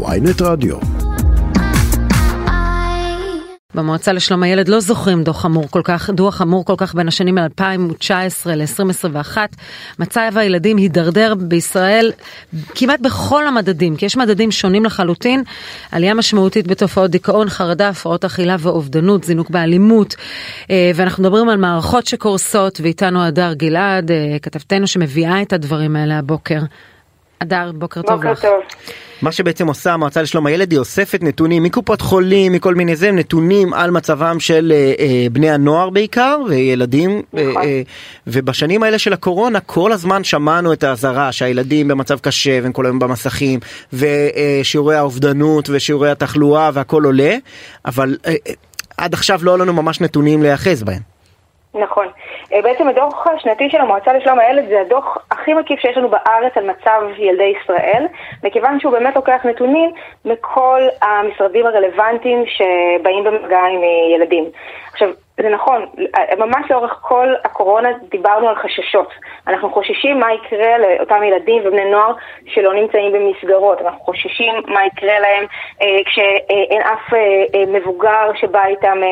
ויינט רדיו. במועצה לשלום הילד לא זוכרים דוח חמור כל כך, דוח חמור כל כך בין השנים 2019 ל-2021. מצב הילדים הידרדר בישראל כמעט בכל המדדים, כי יש מדדים שונים לחלוטין. עלייה משמעותית בתופעות דיכאון, חרדה, הפרעות אכילה ואובדנות, זינוק באלימות. אה, ואנחנו מדברים על מערכות שקורסות, ואיתנו הדר גלעד, אה, כתבתנו שמביאה את הדברים האלה הבוקר. הדר, בוקר טוב לך. בוקר טוב. מה שבעצם עושה המועצה לשלום הילד היא אוספת נתונים מקופות חולים מכל מיני זה נתונים על מצבם של אה, אה, בני הנוער בעיקר וילדים נכון. אה, אה, ובשנים האלה של הקורונה כל הזמן שמענו את האזהרה שהילדים במצב קשה והם כל היום במסכים ושיעורי האובדנות ושיעורי התחלואה והכל עולה אבל אה, אה, עד עכשיו לא היו לנו ממש נתונים להיאחז בהם. נכון. אה, בעצם הדוח השנתי של המועצה לשלום הילד זה הדוח הכי מקיף שיש לנו בארץ על מצב ילדי ישראל, מכיוון שהוא באמת לוקח נתונים מכל המשרדים הרלוונטיים שבאים במגע עם ילדים. עכשיו, זה נכון, ממש לאורך כל הקורונה דיברנו על חששות. אנחנו חוששים מה יקרה לאותם ילדים ובני נוער שלא נמצאים במסגרות. אנחנו חוששים מה יקרה להם אה, כשאין אף אה, אה, מבוגר שבא איתם אה,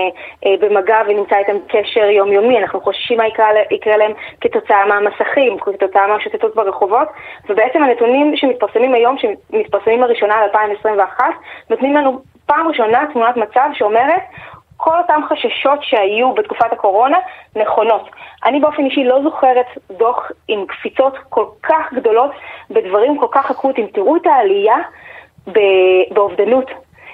אה, במגע ונמצא איתם קשר יומיומי. אנחנו חוששים מה יקרה, יקרה להם כתוצאה מהמסכים, כתוצאה מהשוטטות ברחובות. ובעצם הנתונים שמתפרסמים היום, שמתפרסמים לראשונה על 2021, נותנים לנו פעם ראשונה תמונת מצב שאומרת כל אותם חששות שהיו בתקופת הקורונה נכונות. אני באופן אישי לא זוכרת דוח עם קפיצות כל כך גדולות בדברים כל כך אקוטיים. תראו את העלייה באובדנות.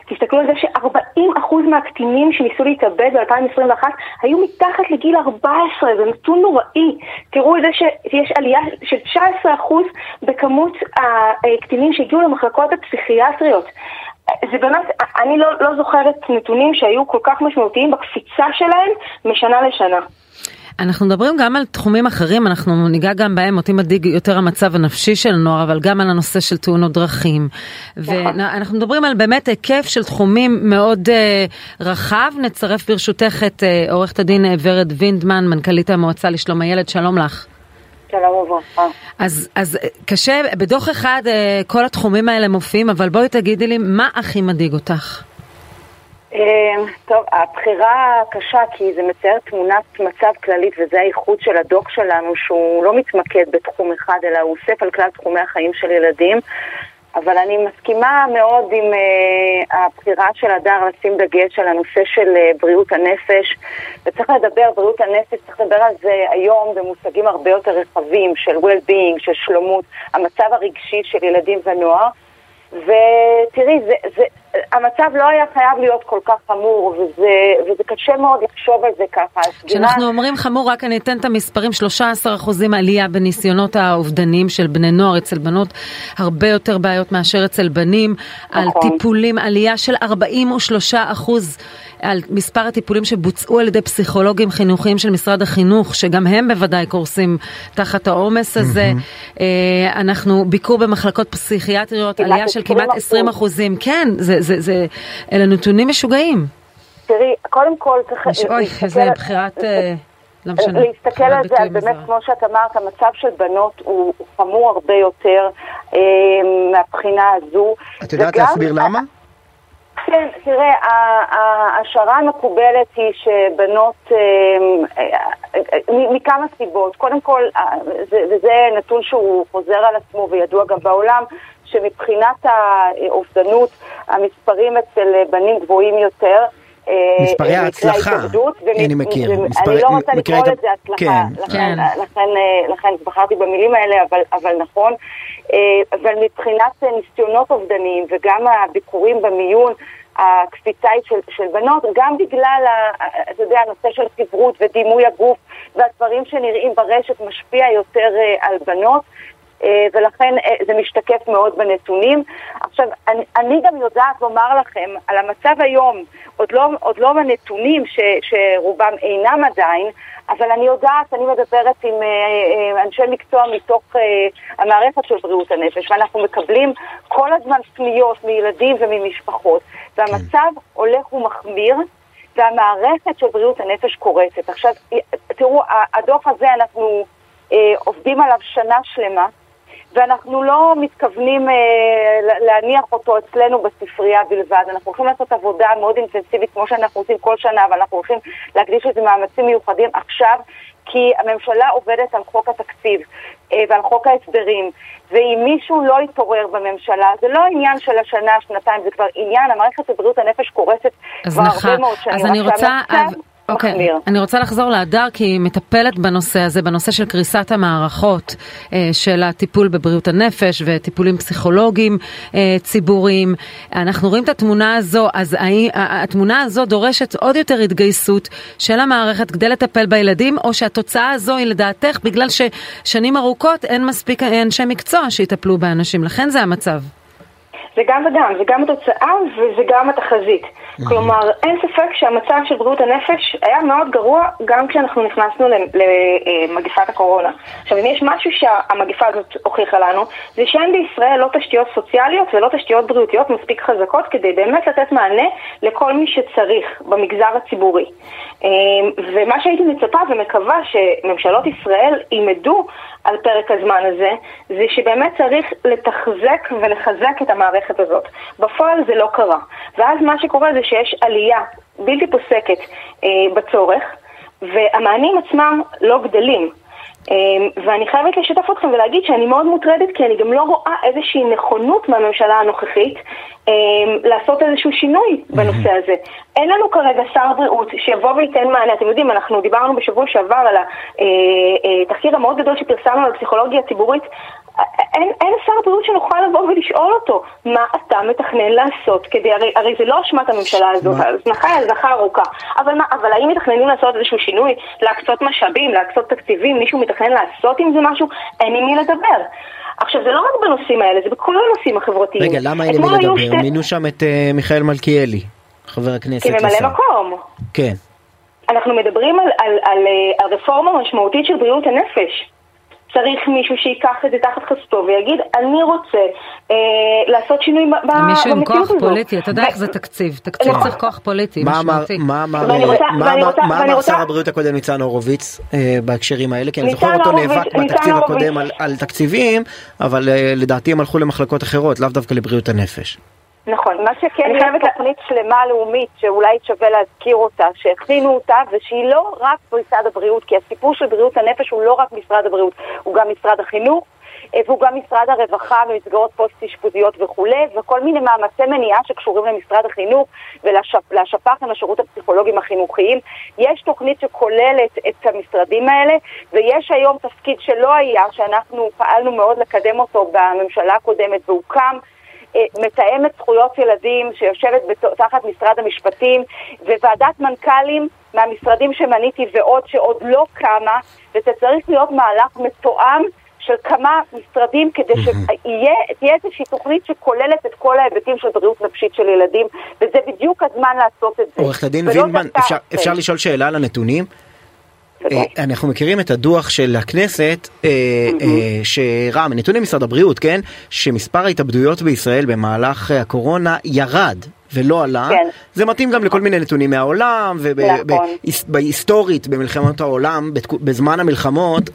תסתכלו על זה ש-40% מהקטינים שניסו להתאבד ב-2021 היו מתחת לגיל 14, זה נתון נוראי. תראו את זה שיש עלייה של 19% בכמות הקטינים שהגיעו למחלקות הפסיכיאטריות. זה באמת, אני לא, לא זוכרת נתונים שהיו כל כך משמעותיים בקפיצה שלהם משנה לשנה. אנחנו מדברים גם על תחומים אחרים, אנחנו ניגע גם בהם, אותי מדאיג יותר המצב הנפשי של נוער, אבל גם על הנושא של תאונות דרכים. נכון. ואנחנו מדברים על באמת היקף של תחומים מאוד uh, רחב. נצרף ברשותך את uh, עורכת הדין ורד וינדמן, מנכ"לית המועצה לשלום הילד, שלום לך. שלום וברכה. אז, אז קשה, בדוח אחד אה, כל התחומים האלה מופיעים, אבל בואי תגידי לי, מה הכי מדאיג אותך? אה, טוב, הבחירה קשה כי זה מצייר תמונת מצב כללית וזה הייחוד של הדוח שלנו שהוא לא מתמקד בתחום אחד אלא הוא אוסף על כלל תחומי החיים של ילדים. אבל אני מסכימה מאוד עם uh, הבחירה של הדר לשים דגש על הנושא של uh, בריאות הנפש. וצריך לדבר, בריאות הנפש, צריך לדבר על זה היום במושגים הרבה יותר רחבים של well-being, של שלומות, המצב הרגשי של ילדים ונוער. ותראי, זה, זה, המצב לא היה חייב להיות כל כך חמור, וזה, וזה קשה מאוד לחשוב על זה ככה. כשאנחנו הסגירה... אומרים חמור, רק אני אתן את המספרים, 13% עלייה בניסיונות האובדנים של בני נוער אצל בנות, הרבה יותר בעיות מאשר אצל בנים, נכון. על טיפולים, עלייה של 43% על מספר הטיפולים שבוצעו על ידי פסיכולוגים חינוכיים של משרד החינוך, שגם הם בוודאי קורסים תחת העומס הזה. אנחנו, ביקור במחלקות פסיכיאטריות, עלייה של כמעט 20 אחוזים, כן, זה, זה, זה, אלה נתונים משוגעים. תראי, קודם כל צריך... אוי, איזה בחירת... לא משנה. להסתכל על זה, באמת, כמו שאת אמרת, המצב של בנות הוא חמור הרבה יותר אה, מהבחינה הזו. את יודעת להסביר למה? כן, תראה, ההשערה המקובלת היא שבנות, אה, אה, מכמה סיבות. קודם כל, וזה נתון שהוא חוזר על עצמו וידוע גם בעולם, שמבחינת האובדנות, המספרים אצל בנים גבוהים יותר. אה, מספרי ההצלחה, אני מכיר. אני לא רוצה לקרוא לזה הצלחה, כן, כן. לכן בחרתי במילים האלה, אבל נכון. אבל מבחינת ניסיונות אובדניים וגם הביקורים במיון, הקפיצה היא של, של בנות, גם בגלל, אתה יודע, הנושא של חברות ודימוי הגוף והדברים שנראים ברשת משפיע יותר על בנות. ולכן זה משתקף מאוד בנתונים. עכשיו, אני, אני גם יודעת לומר לכם על המצב היום, עוד לא, עוד לא בנתונים ש, שרובם אינם עדיין, אבל אני יודעת, אני מדברת עם אנשי מקצוע מתוך המערכת של בריאות הנפש, ואנחנו מקבלים כל הזמן פניות מילדים וממשפחות, והמצב כן. הולך ומחמיר. והמערכת של בריאות הנפש קורסת. עכשיו, תראו, הדוח הזה, אנחנו אה, עובדים עליו שנה שלמה, ואנחנו לא מתכוונים אה, להניח אותו אצלנו בספרייה בלבד. אנחנו הולכים לעשות עבודה מאוד אינטנסיבית, כמו שאנחנו עושים כל שנה, ואנחנו הולכים להקדיש לזה מאמצים מיוחדים עכשיו, כי הממשלה עובדת על חוק התקציב אה, ועל חוק ההסדרים, ואם מישהו לא יתעורר בממשלה, זה לא עניין של השנה, שנתיים, זה כבר עניין, המערכת לבריאות הנפש קורסת כבר הרבה מאוד שנים. אז אני רוצה... אוקיי, okay. אני רוצה לחזור להדר כי היא מטפלת בנושא הזה, בנושא של קריסת המערכות אה, של הטיפול בבריאות הנפש וטיפולים פסיכולוגיים אה, ציבוריים. אנחנו רואים את התמונה הזו, אז התמונה הזו דורשת עוד יותר התגייסות של המערכת כדי לטפל בילדים, או שהתוצאה הזו היא לדעתך בגלל ששנים ארוכות אין מספיק אנשי מקצוע שיטפלו באנשים, לכן זה המצב. זה גם וגם, זה גם התוצאה וזה גם התחזית. כלומר, אין ספק שהמצב של בריאות הנפש היה מאוד גרוע גם כשאנחנו נכנסנו למגפת הקורונה. עכשיו, אם יש משהו שהמגפה הזאת הוכיחה לנו, זה שאין בישראל לא תשתיות סוציאליות ולא תשתיות בריאותיות מספיק חזקות כדי באמת לתת מענה לכל מי שצריך במגזר הציבורי. אמ, ומה שהייתי מצפה ומקווה שממשלות ישראל ילמדו על פרק הזמן הזה, זה שבאמת צריך לתחזק ולחזק את המערכת הזאת. בפועל זה לא קרה. ואז מה שקורה זה שיש עלייה בלתי פוסקת אה, בצורך, והמענים עצמם לא גדלים. אמ, ואני חייבת לשתף אתכם ולהגיד שאני מאוד מוטרדת כי אני גם לא רואה איזושהי נכונות מהממשלה הנוכחית אמ, לעשות איזשהו שינוי בנושא הזה. אין לנו כרגע שר בריאות שיבוא וייתן מענה. אתם יודעים, אנחנו דיברנו בשבוע שעבר על התחקיר אה, אה, המאוד גדול שפרסמנו על פסיכולוגיה ציבורית. אין, אין שר בריאות שנוכל לבוא ולשאול אותו מה אתה מתכנן לעשות כדי, הרי, הרי זה לא אשמת הממשלה הזאת, הזנחה היא הזנחה ארוכה, אבל, מה, אבל האם מתכננים לעשות איזשהו שינוי, להקצות משאבים, להקצות תקציבים, מישהו מתכנן לעשות עם זה משהו? אין עם מי לדבר. עכשיו, זה לא רק בנושאים האלה, זה בכל הנושאים החברתיים. רגע, למה אין עם מי לדבר? שתי... מינו שם את uh, מיכאל מלכיאלי, חבר הכנסת. כממלא מקום. כן. אנחנו מדברים על, על, על, על, על רפורמה משמעותית של בריאות הנפש. צריך מישהו שייקח את זה תחת חסותו ויגיד, אני רוצה אה, לעשות שינוי במציאות הזאת. מישהו עם כוח פוליטי, אתה יודע איך זה תקציב, תקציב צריך כוח פוליטי, משמעותי. מה אמר שר הבריאות הקודם ניצן הורוביץ אה, בהקשרים האלה? כי אני זוכר אותו נאבק בתקציב הקודם על תקציבים, אבל אה, לדעתי הם הלכו למחלקות אחרות, לאו דווקא לבריאות הנפש. נכון, מה שכן, יש תוכנית שלמה לאומית שאולי שווה להזכיר אותה, שהכינו אותה ושהיא לא רק במשרד הבריאות, כי הסיפור של בריאות הנפש הוא לא רק משרד הבריאות, הוא גם משרד החינוך, אה, והוא גם משרד הרווחה במסגרות פוסט-אשפוזיות וכולי, וכל מיני מאמצי מניעה שקשורים למשרד החינוך ולשפ"חים, לשירות הפסיכולוגים החינוכיים. יש תוכנית שכוללת את המשרדים האלה, ויש היום תפקיד שלא היה, שאנחנו פעלנו מאוד לקדם אותו בממשלה הקודמת, והוקם מתאמת זכויות ילדים שיושבת תחת משרד המשפטים וועדת מנכ"לים מהמשרדים שמניתי ועוד שעוד לא קמה וזה צריך להיות מהלך מתואם של כמה משרדים כדי שתהיה איזושהי תוכנית שכוללת את כל ההיבטים של בריאות נפשית של ילדים וזה בדיוק הזמן לעשות את זה. עורכת הדין וינמן, אפשר, אפשר לשאול שאלה על הנתונים? אה, אנחנו מכירים את הדוח של הכנסת אה, אה, שהראה מנתוני משרד הבריאות, כן? שמספר ההתאבדויות בישראל במהלך הקורונה ירד. ולא עלה, כן. זה מתאים גם לכל מיני נתונים מהעולם ובהיסטורית נכון. במלחמות העולם, בזמן המלחמות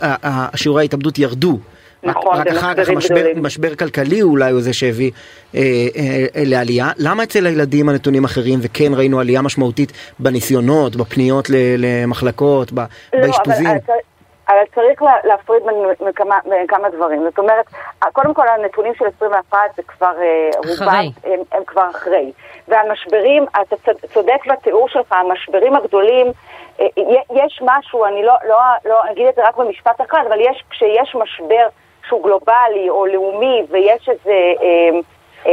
שיעורי ההתאבדות ירדו. נכון, רק אחר כך המשבר, משבר כלכלי אולי הוא זה שהביא אה, אה, אה, לעלייה. למה אצל הילדים הנתונים אחרים וכן ראינו עלייה משמעותית בניסיונות, בפניות למחלקות, לא, באשפוזים? אבל, אבל צריך להפריד בין כמה, בין כמה דברים. זאת אומרת, קודם כל הנתונים של 21 זה כבר אה, רובם, הם, הם כבר אחרי. והמשברים, אתה צודק בתיאור שלך, המשברים הגדולים, אה, יש משהו, אני לא, לא, לא אגיד את זה רק במשפט אחד, אבל יש, כשיש משבר שהוא גלובלי או לאומי ויש איזה... אה,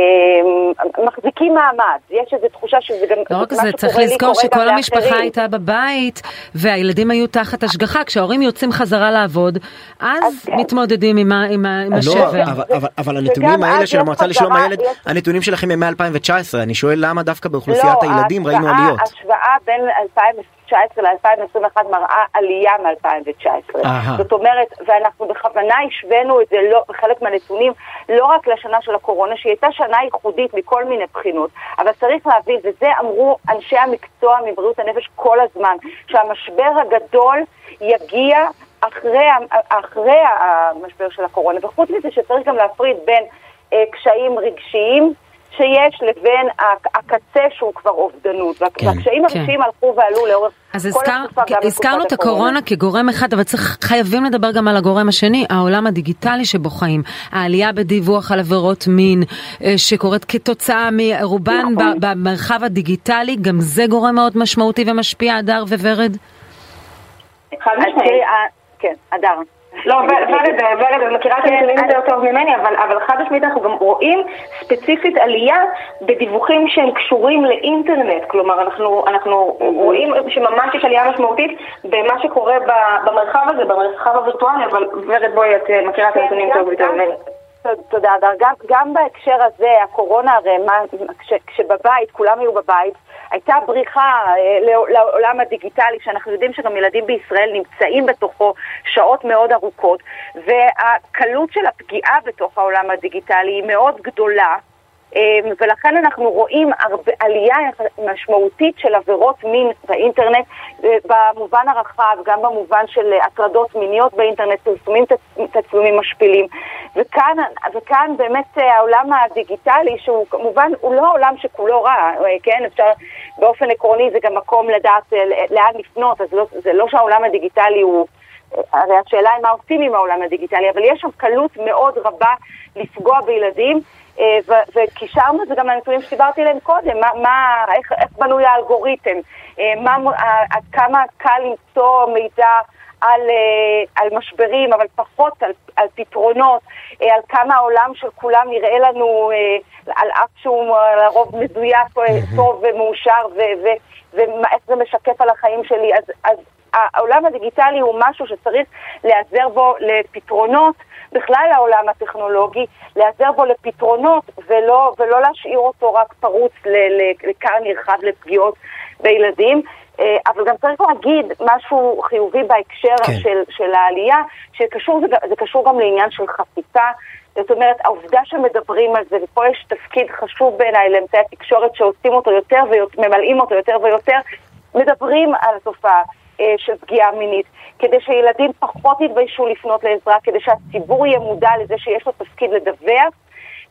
מחזיקים מעמד, יש איזו תחושה שזה גם... לא רק זה, צריך לזכור שכל המשפחה הייתה בבית והילדים היו תחת השגחה, כשההורים יוצאים חזרה לעבוד, אז כן. מתמודדים עם לא, השבר. אבל הנתונים האלה של המועצה לשלום הילד, הנתונים שלכם הם מ-2019, אני שואל למה דווקא באוכלוסיית לא, הילדים ראינו עליות. השוואה בין 2019 ל-2021 מראה עלייה מ-2019. זאת אומרת, ואנחנו בכוונה השווינו את זה לא, בחלק מהנתונים, לא רק לשנה של הקורונה, שהיא הייתה שנה ייחודית מכל מיני בחינות, אבל צריך להבין, וזה אמרו אנשי המקצוע מבריאות הנפש כל הזמן, שהמשבר הגדול יגיע אחרי, אחרי המשבר של הקורונה. וחוץ מזה שצריך גם להפריד בין אה, קשיים רגשיים, שיש לבין הקצה שהוא כבר אובדנות. כן, והקשיים כן. הרגשיים הלכו ועלו לאורך אז כל הזכר, התקופה, גם הזכרנו את הקורונה כגורם אחד, אבל צריך, חייבים לדבר גם על הגורם השני, העולם הדיגיטלי שבו חיים. העלייה בדיווח על עבירות מין אה, שקורית כתוצאה מרובן נכון. במרחב הדיגיטלי, גם זה גורם מאוד משמעותי ומשפיע, הדר וורד? חד משמעית. כן, הדר. לא, ורד, ורד, את מכירה את הנתונים יותר טוב ממני, אבל חד משמעית אנחנו גם רואים ספציפית עלייה בדיווחים שהם קשורים לאינטרנט. כלומר, אנחנו רואים שממש יש עלייה משמעותית במה שקורה במרחב הזה, במרחב הווירטואלי, אבל ורד, בואי, את מכירה את כן, הנתונים טוב יותר ממני. תודה, גם, גם בהקשר הזה, הקורונה הרי, מה, כש, כשבבית, כולם היו בבית, הייתה בריחה אה, לעולם הדיגיטלי, שאנחנו יודעים שגם ילדים בישראל נמצאים בתוכו שעות מאוד ארוכות, והקלות של הפגיעה בתוך העולם הדיגיטלי היא מאוד גדולה. אמ, ולכן אנחנו רואים הרבה, עלייה משמעותית של עבירות מין באינטרנט אה, במובן הרחב, גם במובן של הטרדות מיניות באינטרנט, פרסומים תצלומים משפילים. וכאן, וכאן באמת אה, העולם הדיגיטלי, שהוא כמובן, הוא לא עולם שכולו רע, אה, כן? אפשר, באופן עקרוני זה גם מקום לדעת לאן לפנות, אז לא, זה לא שהעולם הדיגיטלי הוא... הרי השאלה היא מה עושים עם העולם הדיגיטלי, אבל יש שם קלות מאוד רבה לפגוע בילדים. אה, וקישרנו את זה גם לנתונים שדיברתי עליהם קודם, מה, מה, איך, איך בנוי האלגוריתם, אה, מה, עד כמה קל למצוא מידע על, אה, על משברים, אבל פחות על, על פתרונות, על כמה העולם של כולם נראה לנו, על אף שהוא לרוב מזויף, טוב ומאושר, ואיך זה משקף על החיים שלי. אז, אז העולם הדיגיטלי הוא משהו שצריך להיעזר בו לפתרונות. בכלל העולם הטכנולוגי, להיעזר בו לפתרונות ולא, ולא להשאיר אותו רק פרוץ לכר נרחב לפגיעות בילדים. אה, אבל גם צריך להגיד משהו חיובי בהקשר כן. של, של העלייה, שקשור, זה, זה קשור גם לעניין של חשיפה. זאת אומרת, העובדה שמדברים על זה, ופה יש תפקיד חשוב בעיניי לאמצעי התקשורת שעושים אותו יותר וממלאים אותו יותר ויותר, מדברים על התופעה. אה, של פגיעה מינית, כדי שילדים פחות יתביישו לפנות לעזרה, כדי שהציבור יהיה מודע לזה שיש לו תפקיד לדווח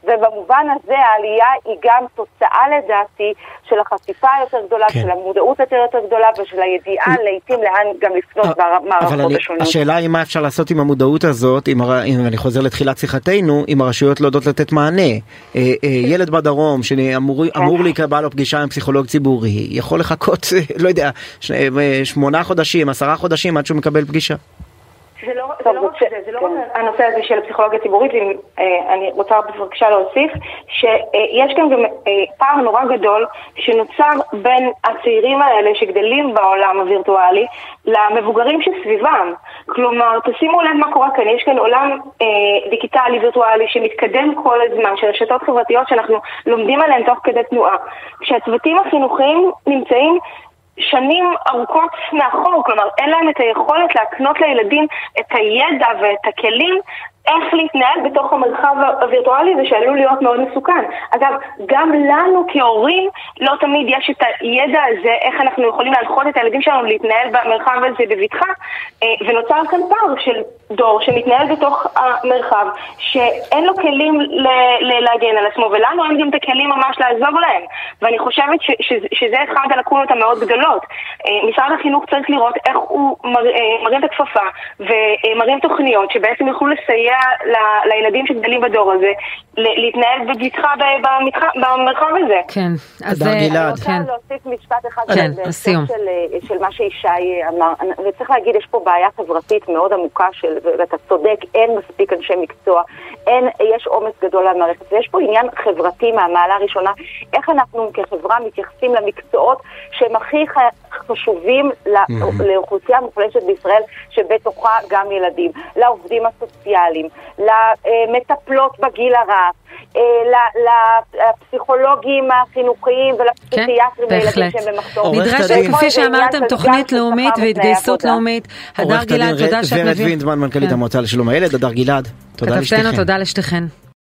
ובמובן הזה העלייה היא גם תוצאה לדעתי של החשיפה היותר גדולה, כן. של המודעות היותר יותר גדולה ושל הידיעה לעיתים לאן גם לפנות אה, במערכות השונות. השאלה היא מה אפשר לעשות עם המודעות הזאת, אם, אם אני חוזר לתחילת שיחתנו, אם הרשויות לא יודעות לתת מענה. אה, אה, ילד בדרום שאמור כן. להיקבע לו פגישה עם פסיכולוג ציבורי, יכול לחכות, לא יודע, שמונה חודשים, עשרה חודשים עד שהוא מקבל פגישה. זה לא, זה לא רק זה, זה לא רק כן. הנושא הזה של הפסיכולוגיה הציבורית, ואני רוצה בבקשה להוסיף, שיש כאן גם פער נורא גדול שנוצר בין הצעירים האלה שגדלים בעולם הווירטואלי למבוגרים שסביבם. כלומר, תשימו לב מה קורה כאן, יש כאן עולם אה, דיגיטלי וירטואלי שמתקדם כל הזמן, של רשתות חברתיות שאנחנו לומדים עליהן תוך כדי תנועה. כשהצוותים החינוכיים נמצאים שנים ארוכות מאחור, כלומר אין להם את היכולת להקנות לילדים את הידע ואת הכלים איך להתנהל בתוך המרחב הווירטואלי הזה שעלול להיות מאוד מסוכן. אגב, גם לנו כהורים לא תמיד יש את הידע הזה, איך אנחנו יכולים להנחות את הילדים שלנו להתנהל במרחב הזה בבטחה, אה, ונוצר כאן פער של דור שמתנהל בתוך המרחב, שאין לו כלים להגן על עצמו, ולנו אין גם את הכלים ממש לעזור להם. ואני חושבת ש- ש- שזה אחד הלקונות המאוד גדולות. אה, משרד החינוך צריך לראות איך הוא אה, מרים את הכפפה ומרים תוכניות שבעצם יוכלו לסייע לילדים שגדלים בדור הזה להתנהל בבטחה במרחב הזה. כן, אז אני רוצה כן. להוסיף משפט אחד כן, לסיום. של, של מה שישי אמר, וצריך להגיד, יש פה בעיה חברתית מאוד עמוקה של ואתה צודק, אין מספיק אנשי מקצוע, אין, יש עומס גדול על המערכת, ויש פה עניין חברתי מהמעלה הראשונה, איך אנחנו כחברה מתייחסים למקצועות שהם הכי חשובים לאוכלוסייה מוחלשת בישראל, שבתוכה גם ילדים, לעובדים הסוציאליים, למטפלות בגיל הרך. אה, לפסיכולוגים החינוכיים ולפסיכיאטרים לילדים שהם במחסור. נדרשת, כפי שאמרתם, תוכנית לאומית והתגייסות לאומית. הדר גלעד, תודה שאת מביאה. ורד וינדמן, מנכ"לית כן. המועצה לשלום הילד, הדר גלעד, תודה לשתיכן. לשתיכן.